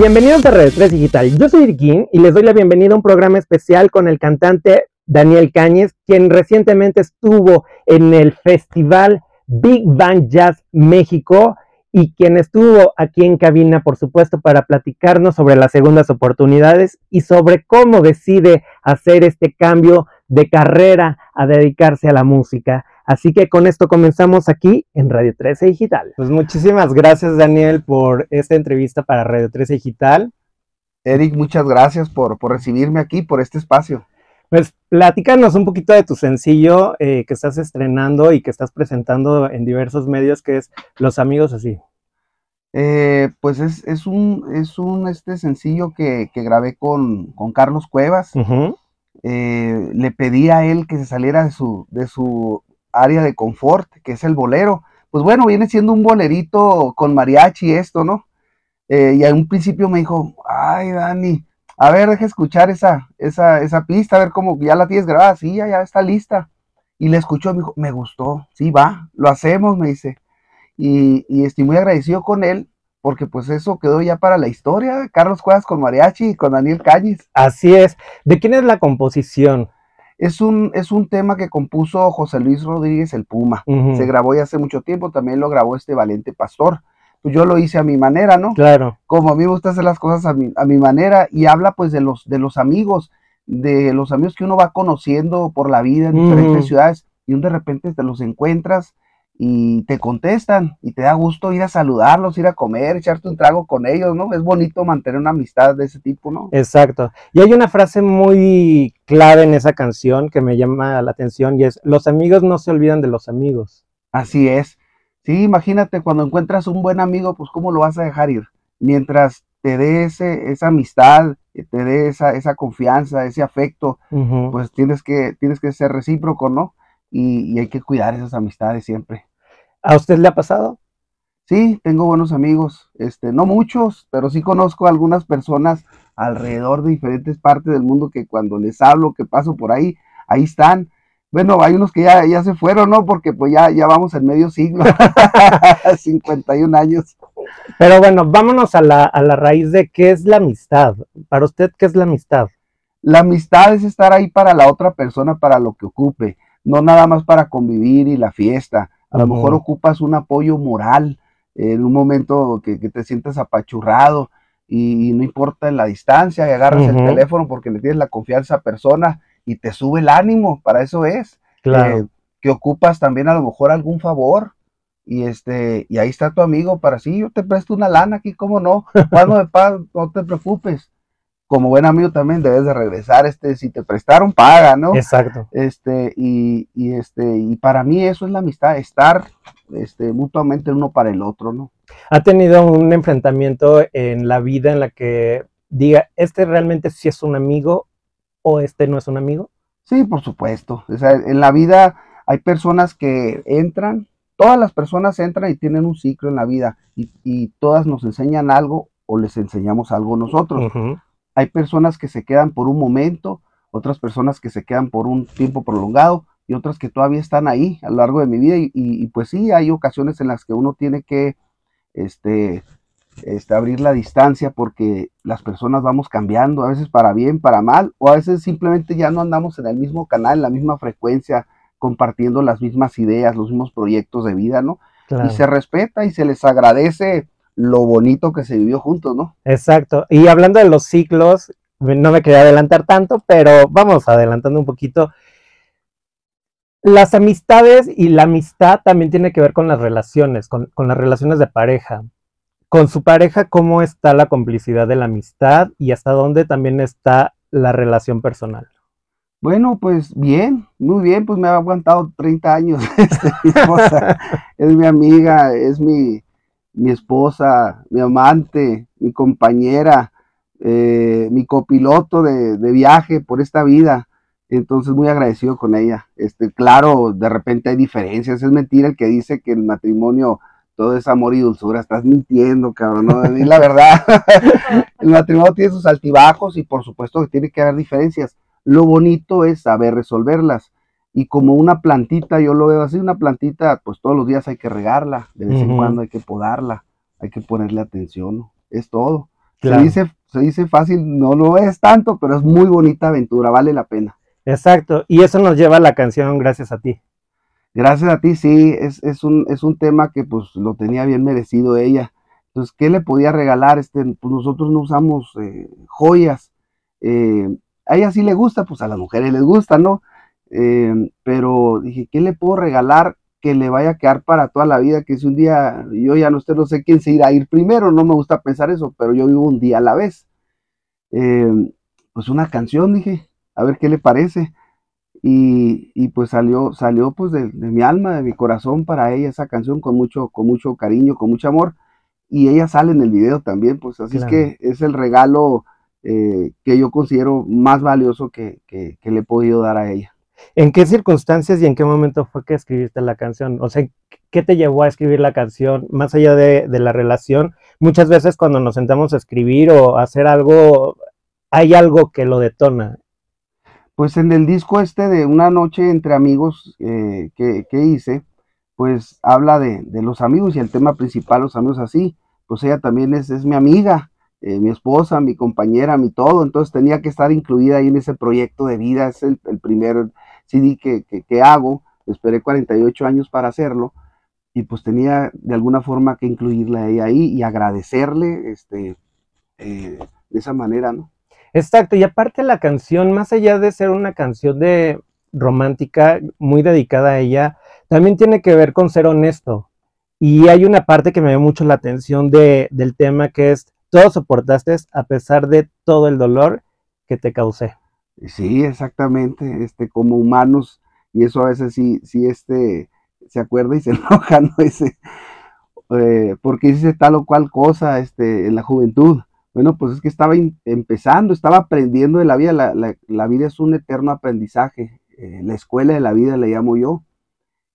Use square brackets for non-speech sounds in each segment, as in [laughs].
Bienvenidos a Red 3 Digital. Yo soy Irquín y les doy la bienvenida a un programa especial con el cantante Daniel Cáñez, quien recientemente estuvo en el festival Big Bang Jazz México y quien estuvo aquí en cabina, por supuesto, para platicarnos sobre las segundas oportunidades y sobre cómo decide hacer este cambio de carrera a dedicarse a la música. Así que con esto comenzamos aquí en Radio 13 Digital. Pues muchísimas gracias Daniel por esta entrevista para Radio 13 Digital. Eric, muchas gracias por, recibirme aquí, por este espacio. Pues platícanos un poquito de tu sencillo eh, que estás estrenando y que estás presentando en diversos medios, que es Los Amigos Así. Eh, pues es, un, es un este sencillo que, grabé con, Carlos Cuevas. Eh, le pedí a él que se saliera de su, de su área de confort, que es el bolero. Pues bueno, viene siendo un bolerito con mariachi esto, ¿no? Eh, y en un principio me dijo, ay, Dani, a ver, deja escuchar esa, esa, esa pista, a ver cómo ya la tienes grabada, sí, ya, ya está lista. Y le escuchó, me dijo, me gustó, sí, va, lo hacemos, me dice. Y, y estoy muy agradecido con él, porque pues eso quedó ya para la historia, Carlos Cuevas con Mariachi y con Daniel Calles. Así es. ¿De quién es la composición? Es un, es un tema que compuso José Luis Rodríguez el Puma. Se grabó ya hace mucho tiempo, también lo grabó este Valente Pastor. Pues yo lo hice a mi manera, ¿no? Claro. Como a mí me gusta hacer las cosas a mi, a mi manera y habla pues de los, de los amigos, de los amigos que uno va conociendo por la vida en diferentes ciudades y de repente te los encuentras y te contestan y te da gusto ir a saludarlos, ir a comer, echarte un trago con ellos, ¿no? Es bonito mantener una amistad de ese tipo, ¿no? Exacto. Y hay una frase muy clave en esa canción que me llama la atención y es, los amigos no se olvidan de los amigos. Así es. Sí, imagínate, cuando encuentras un buen amigo, pues ¿cómo lo vas a dejar ir? Mientras te dé ese, esa amistad, te dé esa, esa confianza, ese afecto, pues tienes que, tienes que ser recíproco, ¿no? y hay que cuidar esas amistades siempre. ¿A usted le ha pasado? Sí, tengo buenos amigos, este, no muchos, pero sí conozco algunas personas alrededor de diferentes partes del mundo que cuando les hablo, que paso por ahí, ahí están. Bueno, hay unos que ya, ya se fueron, ¿no? Porque pues ya, ya vamos en medio siglo, [laughs] [laughs] 51 años. Pero bueno, vámonos a la, a la raíz de qué es la amistad. Para usted, ¿qué es la amistad? La amistad es estar ahí para la otra persona, para lo que ocupe, no nada más para convivir y la fiesta a lo mejor ocupas un apoyo moral en un momento que, te sientes apachurrado y, no importa la distancia y agarras el teléfono porque le tienes la confianza a persona y te sube el ánimo, para eso es. Claro. Eh, que ocupas también a lo mejor algún favor y este y ahí está tu amigo para sí, yo te presto una lana aquí, ¿cómo no? [laughs] Cuando de paz, no te preocupes como buen amigo también debes de regresar, este, si te prestaron, paga, ¿no? Exacto. Este, y, y este, y para mí eso es la amistad, estar este, mutuamente uno para el otro, ¿no? ¿Ha tenido un enfrentamiento en la vida en la que diga, este realmente sí es un amigo o este no es un amigo? Sí, por supuesto. O sea, en la vida hay personas que entran, todas las personas entran y tienen un ciclo en la vida y, y todas nos enseñan algo o les enseñamos algo nosotros. Hay personas que se quedan por un momento, otras personas que se quedan por un tiempo prolongado y otras que todavía están ahí a lo largo de mi vida. Y, pues sí, hay ocasiones en las que uno tiene que este, este, abrir la distancia porque las personas vamos cambiando, a veces para bien, para mal, o a veces simplemente ya no andamos en el mismo canal, en la misma frecuencia, compartiendo las mismas ideas, los mismos proyectos de vida, ¿no? Y se respeta y se les agradece lo bonito que se vivió juntos, ¿no? Exacto. Y hablando de los ciclos, no me quería adelantar tanto, pero vamos adelantando un poquito. Las amistades y la amistad también tiene que ver con las relaciones, con, las relaciones de pareja. Con su pareja, ¿cómo está la complicidad de la amistad y hasta dónde también está la relación personal? Bueno, pues bien, muy bien, pues me ha aguantado 30 años. [laughs] Mi esposa es mi amiga, es mi, mi esposa, mi amante, mi compañera, eh, mi copiloto de, viaje por esta vida. Entonces muy agradecido con ella. Este, claro, de repente hay diferencias. Es mentira el que dice que el matrimonio todo es amor y dulzura. Estás mintiendo, cabrón. ¿no? Es la verdad. [laughs] el matrimonio tiene sus altibajos y por supuesto que tiene que haber diferencias. Lo bonito es saber resolverlas y como una plantita, yo lo veo así, una plantita, pues todos los días hay que regarla, de vez en cuando hay que podarla, hay que ponerle atención, es todo. Se, dice, se dice fácil, no lo es tanto, pero es muy bonita aventura, vale la pena. Exacto, y eso nos lleva a la canción Gracias a ti. Gracias a ti, sí, es, es, un, es un tema que pues lo tenía bien merecido ella. Entonces, ¿qué le podía regalar? Este, pues nosotros no usamos eh, joyas. Eh, a ella sí le gusta, pues a las mujeres les gusta, ¿no? Eh, pero dije, ¿qué le puedo regalar que le vaya a quedar para toda la vida? Que si un día, yo ya no, usted no sé quién se irá a ir primero, no me gusta pensar eso, pero yo vivo un día a la vez. pues una canción, dije, a ver qué le parece. Y, pues salió, salió pues de, mi alma, de mi corazón para ella esa canción con mucho, con mucho cariño, con mucho amor. Y ella sale en el video también, pues así es que es el regalo eh, que yo considero más valioso que, le he podido dar a ella. ¿En qué circunstancias y en qué momento fue que escribiste la canción? O sea, ¿qué te llevó a escribir la canción? Más allá de, de la relación, muchas veces cuando nos sentamos a escribir o a hacer algo, hay algo que lo detona. Pues en el disco este de Una noche entre amigos eh, que, hice, pues habla de, los amigos y el tema principal, los amigos así, pues ella también es, es mi amiga, eh, mi esposa, mi compañera, mi todo, entonces tenía que estar incluida ahí en ese proyecto de vida, es el, primer CD que, que, hago, esperé 48 años para hacerlo, y pues tenía de alguna forma que incluirla ahí y agradecerle este, eh, de esa manera, ¿no? Exacto, y aparte la canción, más allá de ser una canción de romántica, muy dedicada a ella, también tiene que ver con ser honesto. Y hay una parte que me dio mucho la atención de, del tema que es, todo soportaste a pesar de todo el dolor que te causé. Sí, exactamente, este, como humanos, y eso a veces sí, sí, este, se acuerda y se [laughs] enoja, ¿no? Ese, eh, porque dice tal o cual cosa, este, en la juventud bueno, pues es que estaba empezando, estaba aprendiendo de la vida. La, vida es un eterno aprendizaje. Eh, la escuela de la vida le llamo yo.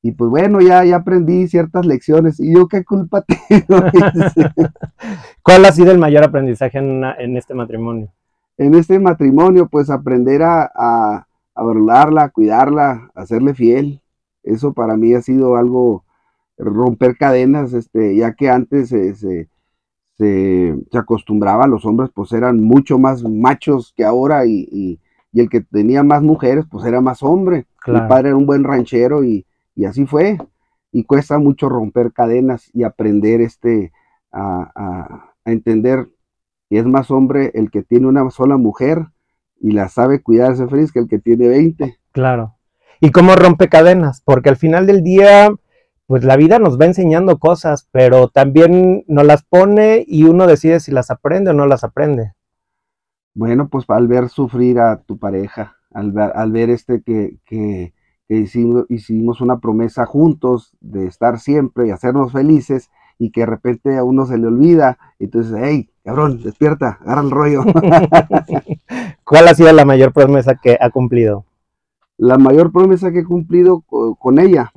Y pues bueno, ya, ya aprendí ciertas lecciones. ¿Y yo qué culpa [laughs] tengo? [laughs] ¿Cuál ha sido el mayor aprendizaje en, este matrimonio? En este matrimonio, pues aprender a, a, a a cuidarla, a serle fiel. Eso para mí ha sido algo, romper cadenas, este, ya que antes se se, acostumbraba, los hombres pues eran mucho más machos que ahora y, el que tenía más mujeres pues era más hombre. Mi padre era un buen ranchero y, así fue. Y cuesta mucho romper cadenas y aprender este, a, entender que es más hombre el que tiene una sola mujer y la sabe cuidarse feliz que el que tiene 20. Claro. ¿Y cómo rompe cadenas? Porque al final del día pues la vida nos va enseñando cosas, pero también nos las pone y uno decide si las aprende o no las aprende. Bueno, pues al ver sufrir a tu pareja, al ver, al ver este que, que, hicimos, hicimos, una promesa juntos de estar siempre y hacernos felices y que de repente a uno se le olvida, entonces, hey, cabrón, despierta, agarra el rollo. [laughs] ¿Cuál ha sido la mayor promesa que ha cumplido? La mayor promesa que he cumplido con ella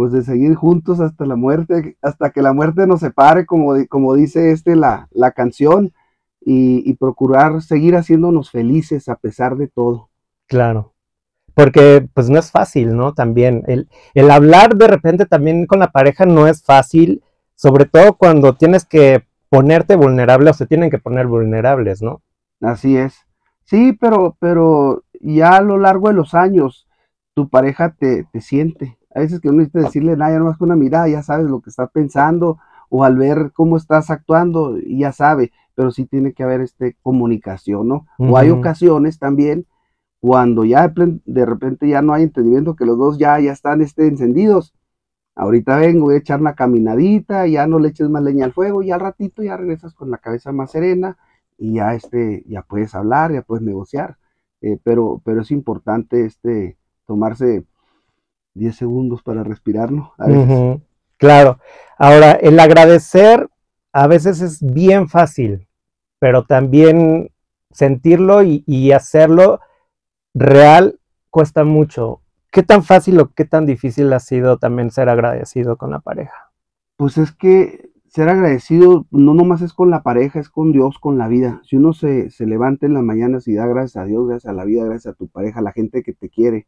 pues de seguir juntos hasta la muerte, hasta que la muerte nos separe, como, como dice este la, la canción, y, procurar seguir haciéndonos felices a pesar de todo. Claro, porque pues no es fácil, ¿no? También el, el hablar de repente también con la pareja no es fácil, sobre todo cuando tienes que ponerte vulnerable o se tienen que poner vulnerables, ¿no? Así es. Sí, pero, pero ya a lo largo de los años tu pareja te, te siente, a veces que uno necesita decirle nada, más con una mirada, ya sabes lo que está pensando, o al ver cómo estás actuando, ya sabe, pero sí tiene que haber este comunicación, ¿no? O hay ocasiones también cuando ya de repente ya no hay entendimiento, que los dos ya, ya están este, encendidos. Ahorita vengo, voy a echar una caminadita, ya no le eches más leña al fuego, y al ratito ya regresas con la cabeza más serena y ya, este, ya puedes hablar, ya puedes negociar. Eh, pero, pero es importante este, tomarse 10 segundos para respirar, ¿no? Claro. Ahora, el agradecer a veces es bien fácil, pero también sentirlo y, hacerlo real cuesta mucho. ¿Qué tan fácil o qué tan difícil ha sido también ser agradecido con la pareja? Pues es que ser agradecido no nomás es con la pareja, es con Dios, con la vida. Si uno se, se levanta en la mañana y da gracias a Dios, gracias a la vida, gracias a tu pareja, a la gente que te quiere,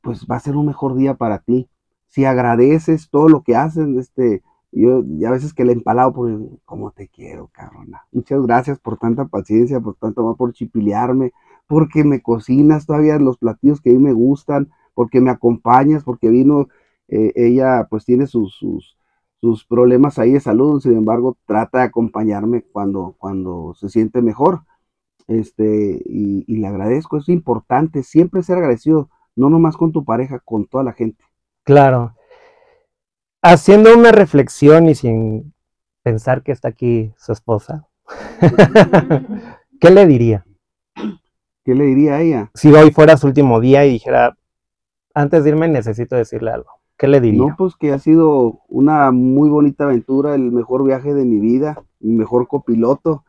pues va a ser un mejor día para ti. Si agradeces todo lo que hacen, este, Yo y a veces que le empalado por, ¿cómo te quiero, cabrona? Muchas gracias por tanta paciencia, por tanto amor, por chipilearme, porque me cocinas todavía los platillos que a mí me gustan, porque me acompañas, porque vino, eh, ella pues tiene sus, sus, sus, problemas ahí de salud, sin embargo trata de acompañarme cuando, cuando se siente mejor. Este, y, y le agradezco, es importante siempre ser agradecido, no nomás con tu pareja, con toda la gente. Claro haciendo una reflexión y sin pensar que está aquí su esposa, [laughs] ¿qué le diría? ¿Qué le diría a ella? Si hoy fuera su último día y dijera, antes de irme necesito decirle algo, ¿qué le diría? No, pues que ha sido una muy bonita aventura, el mejor viaje de mi vida, mi mejor copiloto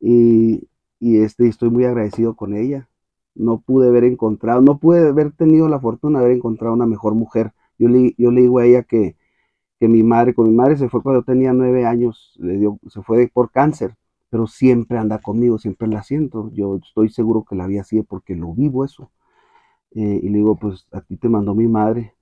y, y este, estoy muy agradecido con ella. No pude haber encontrado, no pude haber tenido la fortuna de haber encontrado una mejor mujer. Yo le, yo le digo a ella que, que mi madre, con mi madre se fue cuando tenía nueve años, le dio, se fue por cáncer, pero siempre anda conmigo, siempre la siento. Yo estoy seguro que la vi así porque lo vivo eso. Eh, y le digo, pues a ti te mandó mi madre,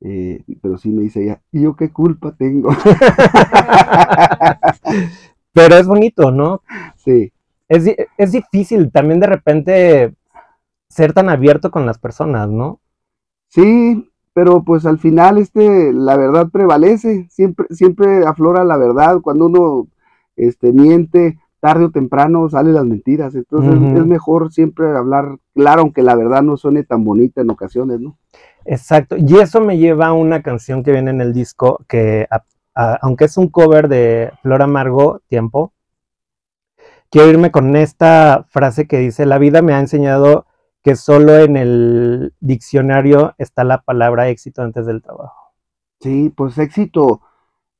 eh, pero sí me dice ella, ¿y yo qué culpa tengo? [laughs] pero es bonito, ¿no? Sí. Es, es difícil también de repente ser tan abierto con las personas, ¿no? Sí, pero pues al final este, la verdad prevalece, siempre, siempre aflora la verdad, cuando uno este, miente, tarde o temprano salen las mentiras, entonces es mejor siempre hablar claro, aunque la verdad no suene tan bonita en ocasiones, ¿no? Exacto, y eso me lleva a una canción que viene en el disco, que aunque es un cover de Flor Amargo, Tiempo, quiero irme con esta frase que dice, la vida me ha enseñado que solo en el diccionario está la palabra éxito antes del trabajo. Sí, pues éxito.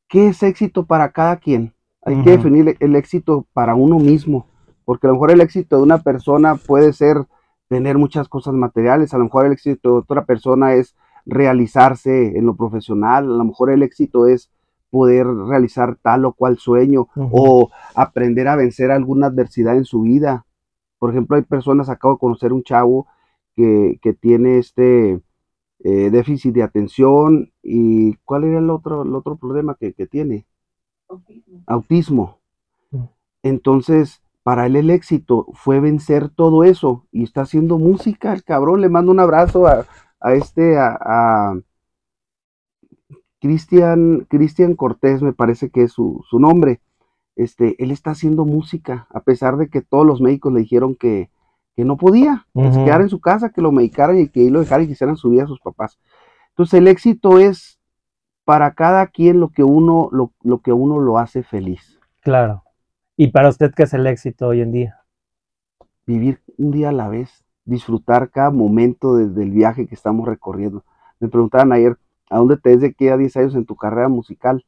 ¿Qué es éxito para cada quien? Hay que definir el éxito para uno mismo, porque a lo mejor el éxito de una persona puede ser tener muchas cosas materiales, a lo mejor el éxito de otra persona es realizarse en lo profesional, a lo mejor el éxito es poder realizar tal o cual sueño o aprender a vencer alguna adversidad en su vida. Por ejemplo, hay personas, acabo de conocer un chavo que, tiene este eh, déficit de atención y ¿cuál era el otro, el otro problema que, tiene? Autismo. Autismo. Mm. Entonces, para él el éxito fue vencer todo eso y está haciendo música, el cabrón. Le mando un abrazo a, este, a, a Cristian, Cristian Cortés, me parece que es su, su nombre este, él está haciendo música, a pesar de que todos los médicos le dijeron que, no podía, que se quedara en su casa, que lo medicaran y que ahí lo dejaran y quisieran subir a sus papás. Entonces el éxito es para cada quien lo que uno lo, lo, que uno lo hace feliz. Claro. ¿Y para usted qué es el éxito hoy en día? Vivir un día a la vez, disfrutar cada momento desde el viaje que estamos recorriendo. Me preguntaban ayer, ¿a dónde te ves de aquí a 10 años en tu carrera musical?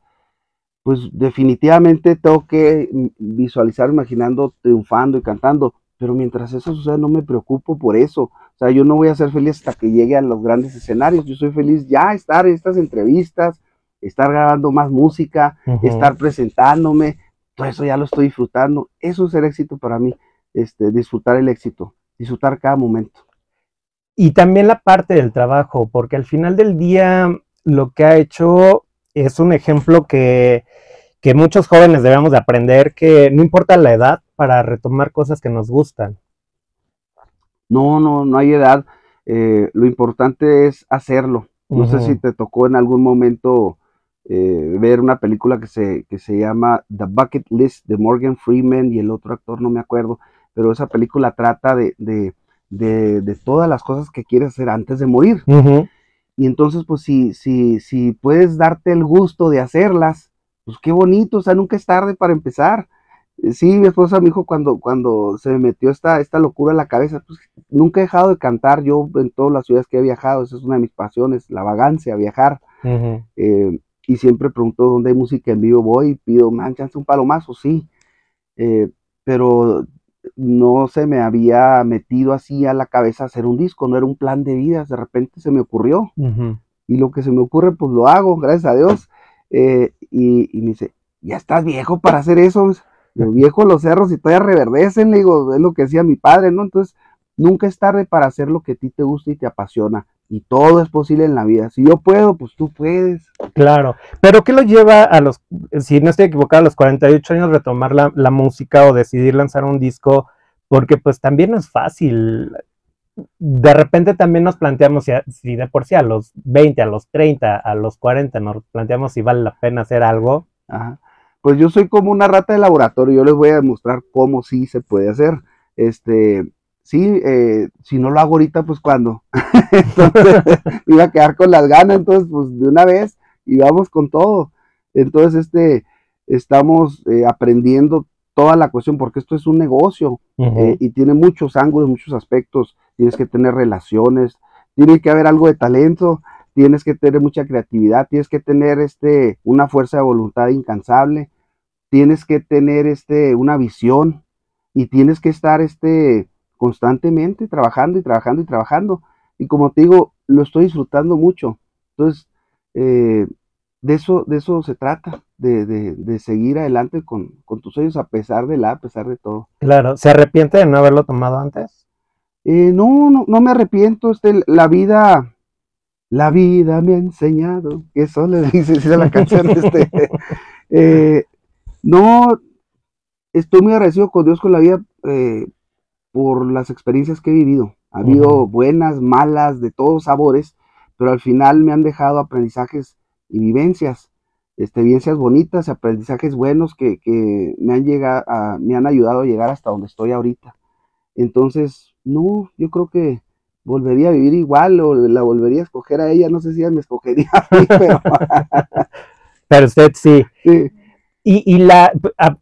pues definitivamente tengo que visualizar imaginando triunfando y cantando, pero mientras eso sucede no me preocupo por eso. O sea, yo no voy a ser feliz hasta que llegue a los grandes escenarios. Yo soy feliz ya estar en estas entrevistas, estar grabando más música, estar presentándome, todo eso ya lo estoy disfrutando. Eso es el éxito para mí, este, disfrutar el éxito, disfrutar cada momento. Y también la parte del trabajo, porque al final del día lo que ha hecho es un ejemplo que, muchos jóvenes debemos de aprender que no importa la edad para retomar cosas que nos gustan. No, no, no hay edad. Eh, lo importante es hacerlo. No sé si te tocó en algún momento eh, ver una película que se, que se llama The Bucket List de Morgan Freeman y el otro actor, no me acuerdo, pero esa película trata de, de, todas las cosas que quieres hacer antes de morir. Y entonces, pues si, si, si puedes darte el gusto de hacerlas, pues qué bonito, o sea, nunca es tarde para empezar. Eh, sí, mi esposa me dijo cuando, cuando se me metió esta, esta locura en la cabeza, pues nunca he dejado de cantar, yo en todas las ciudades que he viajado, esa es una de mis pasiones, la vagancia, viajar. Eh, y siempre pregunto dónde hay música en vivo, voy, pido, manchanse un palomazo, sí. Eh, pero no se me había metido así a la cabeza hacer un disco, no era un plan de vida, de repente se me ocurrió. Y lo que se me ocurre, pues lo hago, gracias a Dios. Eh, y, me dice, ya estás viejo para hacer eso. Los [laughs] viejo los cerros y todavía reverdecen, le digo, es lo que decía mi padre, ¿no? Entonces, nunca es tarde para hacer lo que a ti te gusta y te apasiona. Y todo es posible en la vida. Si yo puedo, pues tú puedes. Claro, pero ¿qué lo lleva a los, si no estoy equivocado, a los 48 años retomar la, la música o decidir lanzar un disco? Porque pues también no es fácil. De repente también nos planteamos si, si de por sí a los 20, a los 30, a los 40 nos planteamos si vale la pena hacer algo. Ajá. Pues yo soy como una rata de laboratorio, yo les voy a demostrar cómo sí se puede hacer. Este, sí, eh, si no lo hago ahorita, pues cuando. [laughs] entonces, [laughs] me iba a quedar con las ganas, entonces, pues de una vez, y vamos con todo. Entonces, este, estamos eh, aprendiendo toda la cuestión, porque esto es un negocio eh, y tiene muchos ángulos, muchos aspectos. Tienes que tener relaciones, tiene que haber algo de talento, tienes que tener mucha creatividad, tienes que tener este, una fuerza de voluntad incansable, tienes que tener este, una visión y tienes que estar este, constantemente trabajando y trabajando y trabajando. Y como te digo, lo estoy disfrutando mucho. Entonces, eh, de, eso, de eso se trata, de, de, seguir adelante con, con, tus sueños a pesar de la, a pesar de todo. Claro, ¿se arrepiente de no haberlo tomado antes? Eh, no, no, no me arrepiento. Este, la vida, la vida me ha enseñado, eso le dice, dice la canción, [laughs] este, eh, no, estoy muy agradecido con Dios, con la vida, eh, por las experiencias que he vivido. Ha habido buenas, malas, de todos sabores, pero al final me han dejado aprendizajes y vivencias, este, vivencias bonitas, aprendizajes buenos que, me, han llegado a, me han ayudado a llegar hasta donde estoy ahorita. Entonces, no, yo creo que volvería a vivir igual o la volvería a escoger a ella, no sé si ella me escogería a mí, [laughs] pero... [laughs] pero usted sí. sí. Y, la,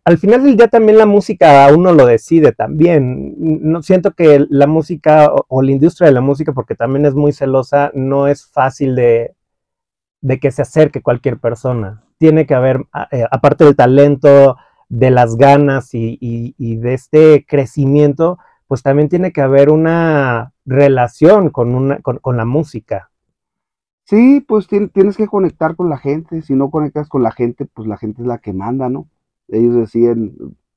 al final del día también la música a uno lo decide también. No, siento que la música o, la industria de la música, porque también es muy celosa, no es fácil de, que se acerque cualquier persona. Tiene que haber, eh, aparte del talento, de las ganas y, de este crecimiento, pues también tiene que haber una relación con, una, con la música. Sí, pues tienes que conectar con la gente. Si no conectas con la gente, pues la gente es la que manda, ¿no? Ellos decían,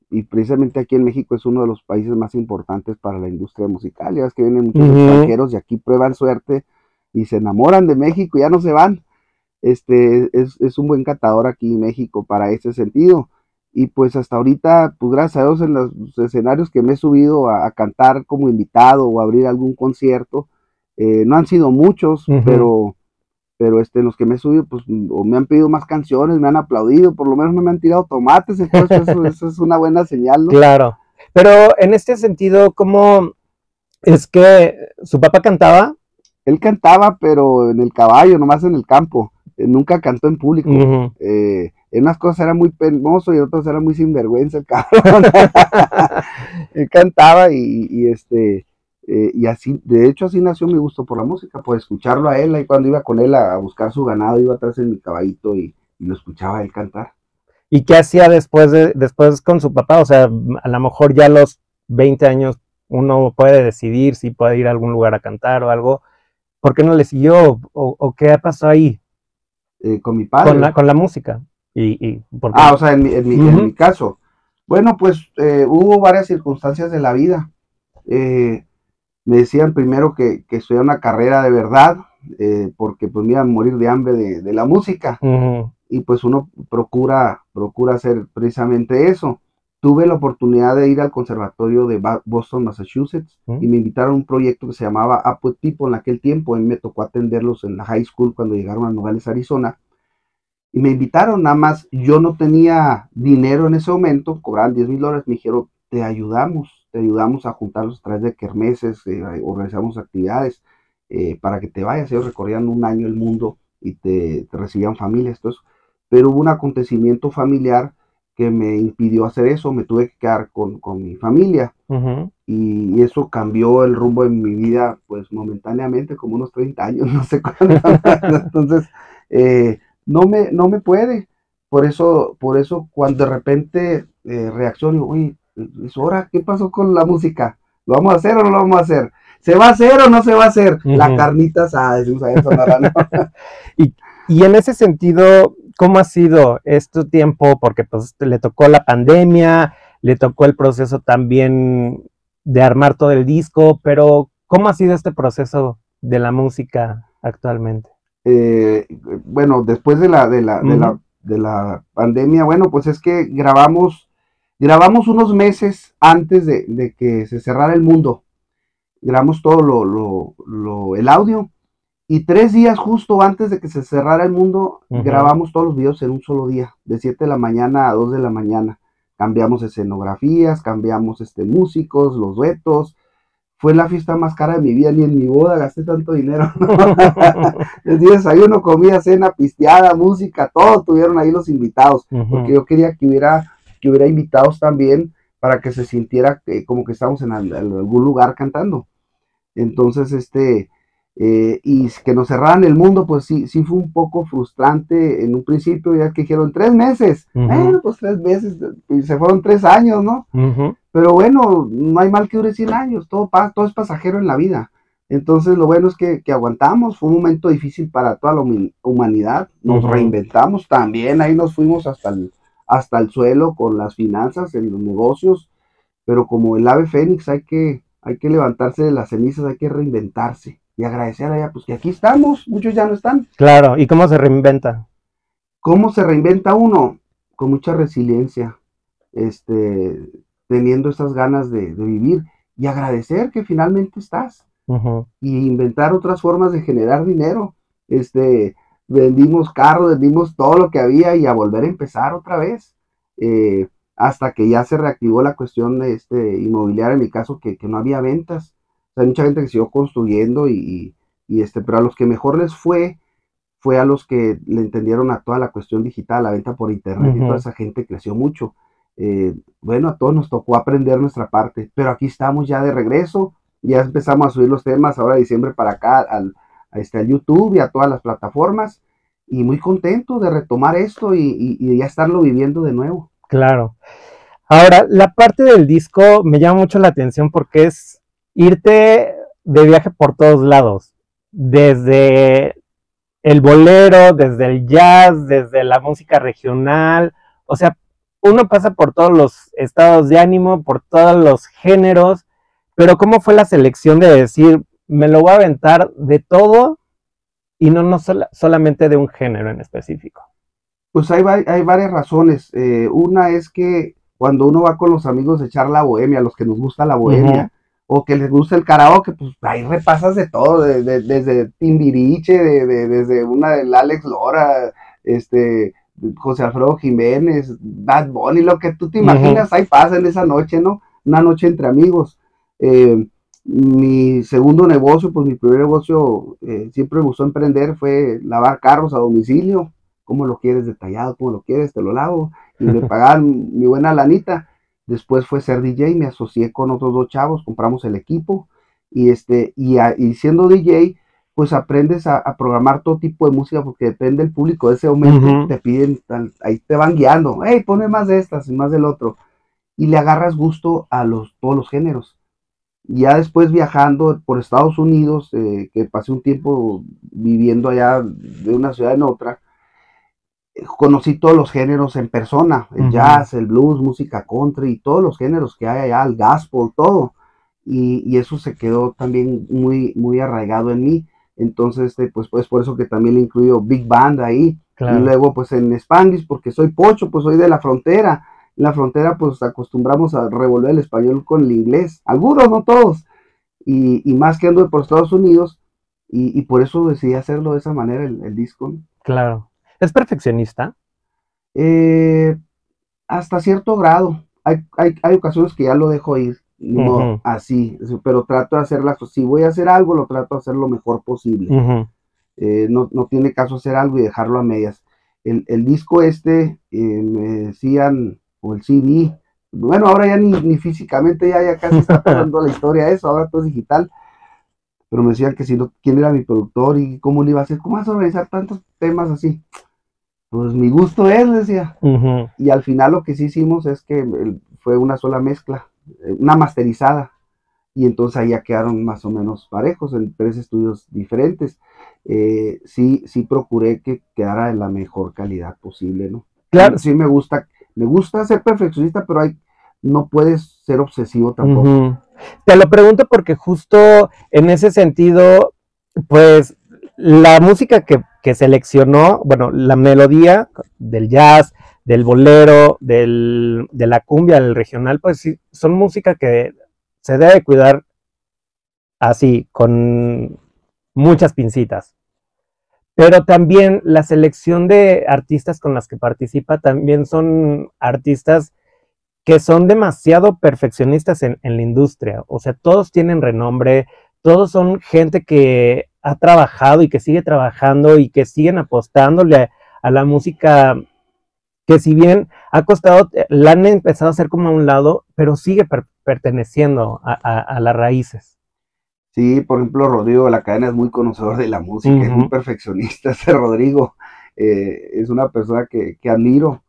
y precisamente aquí en México es uno de los países más importantes para la industria musical. Ya es que vienen muchos extranjeros y aquí prueban suerte y se enamoran de México y ya no se van. Este es, un buen catador aquí en México para ese sentido. Y pues hasta ahorita, pues gracias a Dios en los escenarios que me he subido a, cantar como invitado o abrir algún concierto, eh, no han sido muchos, pero pero este, los que me he subido, pues, o me han pedido más canciones, me han aplaudido, por lo menos no me han tirado tomates, entonces [laughs] eso, es una buena señal, ¿no? Claro, pero en este sentido, ¿cómo es que su papá cantaba? Él cantaba, pero en el caballo, nomás en el campo, eh, nunca cantó en público. Eh, en unas cosas era muy penoso y en otras era muy sinvergüenza el cabrón. [laughs] [laughs] él cantaba y, y este eh, y así, de hecho, así nació mi gusto por la música, por escucharlo a él. Y cuando iba con él a, buscar su ganado, iba atrás en mi caballito y, lo escuchaba él cantar. ¿Y qué hacía después, de, después con su papá? O sea, a lo mejor ya a los 20 años uno puede decidir si puede ir a algún lugar a cantar o algo. ¿Por qué no le siguió? ¿O, qué pasó ahí? Eh, con mi padre. Con la, con la música. Y, ah, o sea, en mi, en mi, caso. Bueno, pues eh, hubo varias circunstancias de la vida. Eh, me decían primero que, que estudiara una carrera de verdad, eh, porque pues me iban a morir de hambre de, la música. Y pues uno procura, procura hacer precisamente eso. Tuve la oportunidad de ir al conservatorio de Boston, Massachusetts, y me invitaron a un proyecto que se llamaba Upward People en aquel tiempo. A mí me tocó atenderlos en la high school cuando llegaron a Nogales, Arizona. Y me invitaron, nada más, yo no tenía dinero en ese momento, cobraban 10 mil dólares, me dijeron, te ayudamos te ayudamos a juntarlos a través de kermeses, eh, organizamos actividades eh, para que te vayas. Ellos recorrían un año el mundo y te, recibían familias, pero hubo un acontecimiento familiar que me impidió hacer eso, me tuve que quedar con, mi familia y, eso cambió el rumbo de mi vida, pues momentáneamente, como unos 30 años, [laughs] no sé cuándo. Entonces, eh, no, me, no me puede. Por eso, por eso cuando de repente reacciono, uy, es hora, ¿qué pasó con la música? ¿Lo vamos a hacer o no lo vamos a hacer? ¿Se va a hacer o no se va a hacer? La carnita asada, [laughs] y, y en ese sentido, ¿cómo ha sido este tiempo? Porque pues le tocó la pandemia, le tocó el proceso también de armar todo el disco, pero ¿cómo ha sido este proceso de la música actualmente? Eh, bueno, después de la, de la, de la, de la pandemia, bueno, pues es que grabamos, grabamos unos meses antes de, que se cerrara el mundo. Grabamos todo lo, lo, lo, el audio y tres días justo antes de que se cerrara el mundo, grabamos todos los videos en un solo día, de 7 de la mañana a 2 de la mañana. Cambiamos escenografías, cambiamos este, músicos, los duetos, fue la fiesta más cara de mi vida, ni en mi boda gasté tanto dinero. [laughs] Di desayuno, comida, cena, pisteada, música, todo tuvieron ahí los invitados, porque yo quería que hubiera, que hubiera invitados también para que se sintiera como que estamos en, algún lugar cantando. Entonces, este, eh, y que nos cerraran el mundo, pues sí, sí fue un poco frustrante en un principio, ya que dijeron tres meses, bueno, pues tres meses, y se fueron tres años, ¿no? Pero bueno, no hay mal que dure 100 años, todo, todo es pasajero en la vida. Entonces lo bueno es que, aguantamos, fue un momento difícil para toda la humanidad, nos reinventamos también, ahí nos fuimos hasta el, hasta el suelo con las finanzas, en los negocios, pero como el ave fénix hay que, hay que levantarse de las cenizas, hay que reinventarse y agradecer a ella, pues que aquí estamos, muchos ya no están. Claro, ¿y cómo se reinventa? ¿Cómo se reinventa uno? Con mucha resiliencia, este, teniendo esas ganas de, vivir y agradecer que finalmente estás. Y inventar otras formas de generar dinero. Este, vendimos carros, vendimos todo lo que había y a volver a empezar otra vez. Eh, hasta que ya se reactivó la cuestión de este, inmobiliaria, en mi caso, que, que no había ventas hay mucha gente que siguió construyendo y, este, pero a los que mejor les fue, fue a los que le entendieron a toda la cuestión digital, la venta por internet, y toda esa gente creció mucho. Eh, bueno, a todos nos tocó aprender nuestra parte, pero aquí estamos ya de regreso, ya empezamos a subir los temas ahora de diciembre para acá al, a este, YouTube y a todas las plataformas, y muy contento de retomar esto y, y ya estarlo viviendo de nuevo. Claro. Ahora, la parte del disco me llama mucho la atención porque es irte de viaje por todos lados, desde el bolero, desde el jazz, desde la música regional, o sea, uno pasa por todos los estados de ánimo, por todos los géneros, pero ¿cómo fue la selección de decir, me lo voy a aventar de todo y no, no solamente de un género en específico? Pues hay, hay varias razones. Eh, una es que cuando uno va con los amigos a echar la bohemia, los que nos gusta la bohemia, o que les gusta el karaoke, pues ahí repasas de todo, desde Timbiriche, de, desde una del Alex Lora, este, José Alfredo Jiménez, Bad Bunny, lo que tú te imaginas, ahí pasa en esa noche, ¿no? Una noche entre amigos. Eh, mi segundo negocio, pues mi primer negocio, eh, siempre me gustó emprender, fue lavar carros a domicilio. ¿Cómo lo quieres detallado? ¿Cómo lo quieres? Te lo lavo. Y me [laughs] pagaban mi buena lanita. Después fue ser DJ, me asocié con otros dos chavos, compramos el equipo y, este, y, siendo DJ, pues aprendes a, programar todo tipo de música porque depende del público de ese momento, te piden, ahí te van guiando, hey, ponme más de estas y más del otro. Y le agarras gusto a los, todos los géneros. Ya después viajando por Estados Unidos, eh, que pasé un tiempo viviendo allá de una ciudad en otra, conocí todos los géneros en persona, el jazz, el blues, música country, todos los géneros que hay allá, el gospel, todo. Y, eso se quedó también muy, muy arraigado en mí. Entonces, este, pues, pues por eso que también le incluyo Big Band ahí. Y luego, pues en Spanglish, porque soy pocho, pues soy de la frontera. En la frontera, pues acostumbramos a revolver el español con el inglés. Algunos, no todos. Y, más que ando por Estados Unidos. Y, por eso decidí hacerlo de esa manera, el, el disco. Claro. ¿Es perfeccionista? Eh, hasta cierto grado. Hay, ocasiones que ya lo dejo ir, no así, pero trato de hacerla. Si voy a hacer algo, lo trato de hacer lo mejor posible. Eh, no, tiene caso hacer algo y dejarlo a medias. El, disco este, eh, me decían, o el CD, bueno, ahora ya ni, físicamente, ya, ya casi está pasando la historia de eso, ahora todo es digital pero me decían que si no, quién era mi productor y cómo le iba a hacer, cómo vas a organizar tantos temas así pues mi gusto es, decía. Y al final lo que sí hicimos es que fue una sola mezcla, eh, una masterizada. Y entonces ahí ya quedaron más o menos parejos en tres estudios diferentes. Eh, sí, sí procuré que quedara en la mejor calidad posible, ¿no? Claro. Sí me gusta, me gusta ser perfeccionista, pero hay, no puedes ser obsesivo tampoco. Te lo pregunto porque justo en ese sentido Pues la música que, seleccionó, bueno, la melodía del jazz, del bolero, del, de la cumbia, del regional, pues sí, son música que se debe cuidar así, con muchas pincitas. Pero también la selección de artistas con las que participa también son artistas que son demasiado perfeccionistas en, la industria. O sea, todos tienen renombre, todos son gente que ha trabajado y que sigue trabajando y que siguen apostándole a, la música que si bien ha costado, la han empezado a hacer como a un lado, pero sigue perteneciendo a, las raíces. Sí, por ejemplo, Rodrigo de la cadena es muy conocedor de la música, es muy perfeccionista. [laughs] Ese Rodrigo eh, es una persona que, que admiro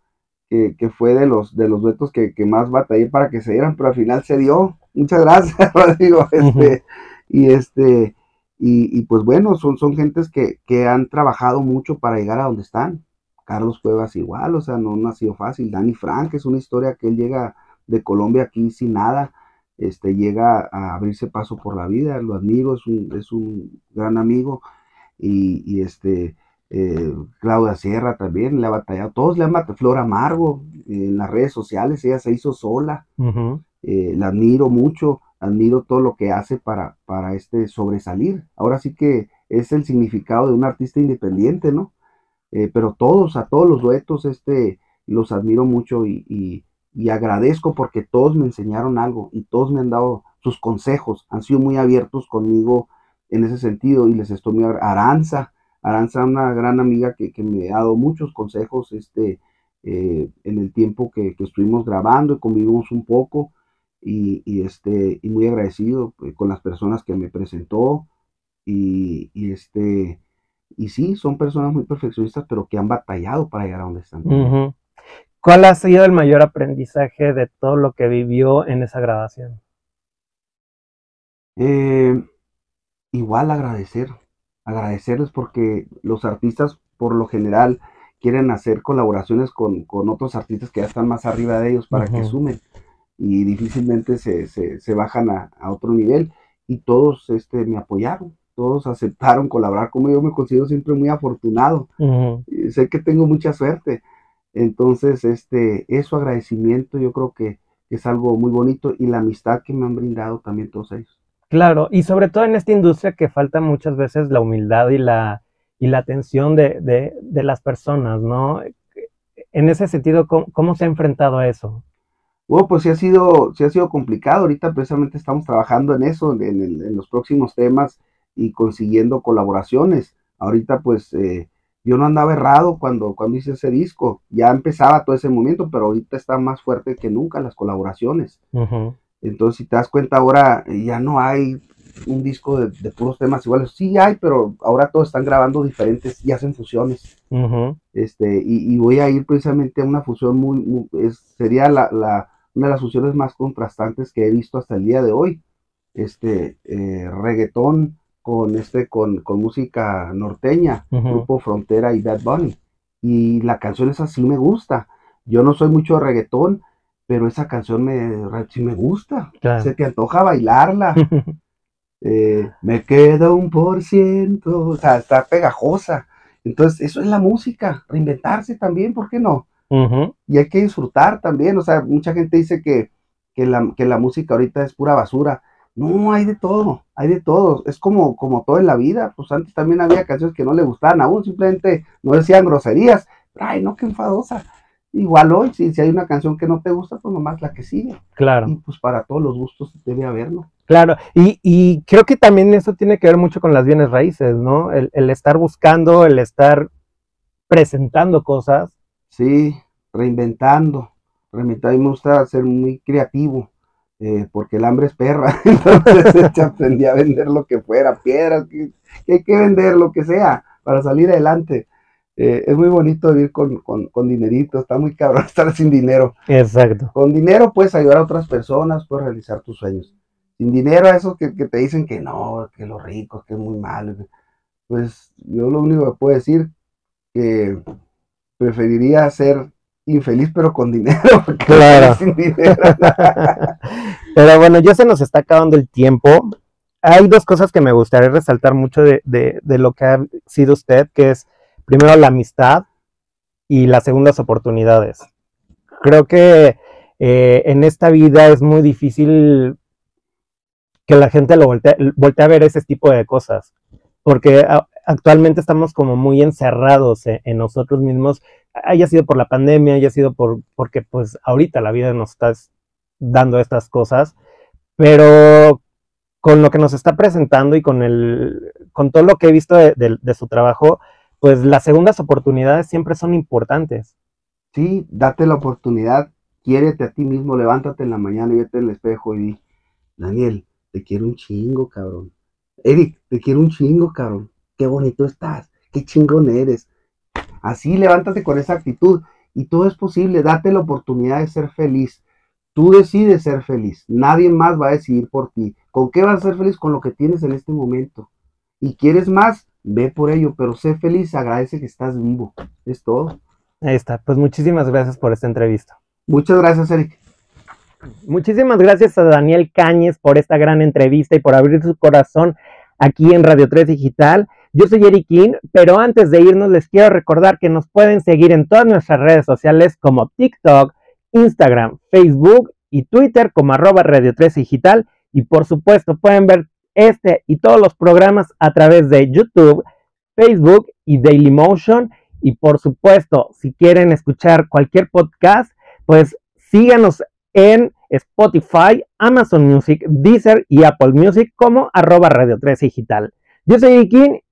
que, fue de los, de los duetos que, más batallé para que se dieran, pero al final se dio. Muchas gracias, [laughs] Rodrigo. Este, y este, y, pues bueno, son, son gentes que, han trabajado mucho para llegar a donde están. Carlos Cuevas igual, o sea, no, no ha sido fácil. Danny Frank es una historia que él llega de Colombia aquí sin nada, este, llega a abrirse paso por la vida, lo admiro, es un, es un gran amigo y, y este, eh, Claudia Sierra también le ha batallado, todos le han batallado, Flora Amargo en las redes sociales, ella se hizo sola, eh, la admiro mucho, admiro todo lo que hace para, para este sobresalir. Ahora sí que es el significado de un artista independiente, ¿no? Eh, pero todos, a todos los duetos, este, los admiro mucho y, agradezco porque todos me enseñaron algo y todos me han dado sus consejos, han sido muy abiertos conmigo en ese sentido y les estoy muy Aranza, Aranza, una gran amiga que, me ha dado muchos consejos este, eh, en el tiempo que, estuvimos grabando y convivimos un poco y, este, y muy agradecido eh, con las personas que me presentó y, este, y sí, son personas muy perfeccionistas, pero que han batallado para llegar a donde están. ¿Cuál ha sido el mayor aprendizaje de todo lo que vivió en esa grabación? Eh, igual agradecer, agradecerles porque los artistas por lo general quieren hacer colaboraciones con, otros artistas que ya están más arriba de ellos para que sumen y difícilmente se, se, bajan a, otro nivel y todos este, me apoyaron, todos aceptaron colaborar conmigo, yo me considero siempre muy afortunado, sé que tengo mucha suerte, entonces este, eso agradecimiento yo creo que es algo muy bonito y la amistad que me han brindado también todos ellos. Claro, y sobre todo en esta industria que falta muchas veces la humildad y la, y la atención de, de, las personas, ¿no? En ese sentido, ¿cómo, se ha enfrentado a eso? Bueno, pues sí ha sido, sí ha sido complicado. Ahorita precisamente estamos trabajando en eso, en, los próximos temas y consiguiendo colaboraciones. Ahorita pues eh, yo no andaba errado cuando, cuando hice ese disco. Ya empezaba todo ese momento, pero ahorita está más fuerte que nunca las colaboraciones. Entonces, si te das cuenta, ahora ya no hay un disco de, puros temas iguales. Sí hay, pero ahora todos están grabando diferentes y hacen fusiones. este, y, voy a ir precisamente a una fusión muy, sería la, una de las fusiones más contrastantes que he visto hasta el día de hoy. Este, eh, reggaetón con, este, con, con música norteña, Grupo Frontera y Bad Bunny. Y la canción esa sí me gusta. Yo no soy mucho de reggaetón, pero esa canción me, sí me gusta. Se te antoja bailarla. [laughs] Eh, me queda un por ciento. O sea, está pegajosa. Entonces, eso es la música. Reinventarse también, ¿por qué no? Y hay que disfrutar también. O sea, mucha gente dice que, que, la, que la música ahorita es pura basura. No, hay de todo, hay de todo. Es como, como todo en la vida. Pues antes también había canciones que no le gustaban a uno, simplemente no decían groserías. Ay, no, qué enfadosa. Igual hoy, si, si hay una canción que no te gusta, pues nomás la que sigue. Claro. Y pues para todos los gustos debe haber, ¿no? Claro, y, y creo que también eso tiene que ver mucho con las bienes raíces, ¿no? El, estar buscando, el estar presentando cosas. Sí, reinventando. Reinventar, a mí me gusta ser muy creativo, eh, porque el hambre es perra. [laughs] Entonces [laughs] aprendí a vender lo que fuera, piedras, que hay que vender lo que sea para salir adelante. Eh, es muy bonito vivir con, con, dinerito, está muy cabrón [laughs] estar sin dinero. Exacto. Con dinero puedes ayudar a otras personas, puedes realizar tus sueños. Sin dinero, a esos que, te dicen que no, que lo rico, que es muy malo. Pues yo lo único que puedo decir que preferiría ser infeliz pero con dinero. [laughs] Claro. Sin dinero. [laughs] pero bueno, ya se nos está acabando el tiempo. hay dos cosas que me gustaría resaltar mucho de, lo que ha sido usted, que es primero la amistad y las segundas oportunidades. Creo que eh, en esta vida es muy difícil que la gente lo voltee, a ver ese tipo de cosas, porque actualmente estamos como muy encerrados en, en, nosotros mismos, haya sido por la pandemia, haya sido por, porque pues ahorita la vida nos está dando estas cosas, pero con lo que nos está presentando y con, el, con todo lo que he visto de, su trabajo, pues las segundas oportunidades siempre son importantes. Sí, date la oportunidad, quiérete a ti mismo, levántate en la mañana y vete el espejo y di, Daniel, te quiero un chingo, cabrón. Eric, te quiero un chingo, cabrón. Qué bonito estás, qué chingón eres. Así levántate con esa actitud y todo es posible, date la oportunidad de ser feliz. Tú decides ser feliz, nadie más va a decidir por ti. ¿Con qué vas a ser feliz? Con lo que tienes en este momento. Y quieres más, ve por ello, pero sé feliz, agradece que estás vivo. Es todo. Ahí está. Pues muchísimas gracias por esta entrevista. Muchas gracias, Eric. Muchísimas gracias a Daniel Cáñez por esta gran entrevista y por abrir su corazón aquí en Radio 3 Digital. Yo soy Eric King, pero antes de irnos les quiero recordar que nos pueden seguir en todas nuestras redes sociales como TikTok, Instagram, Facebook y Twitter como arroba Radio 3 Digital. Y por supuesto pueden ver este y todos los programas a través de YouTube, Facebook y Dailymotion. Y por supuesto, si quieren escuchar cualquier podcast, pues síganos en Spotify, Amazon Music, Deezer y Apple Music como arroba Radio 3 Digital. Yo soy Ikin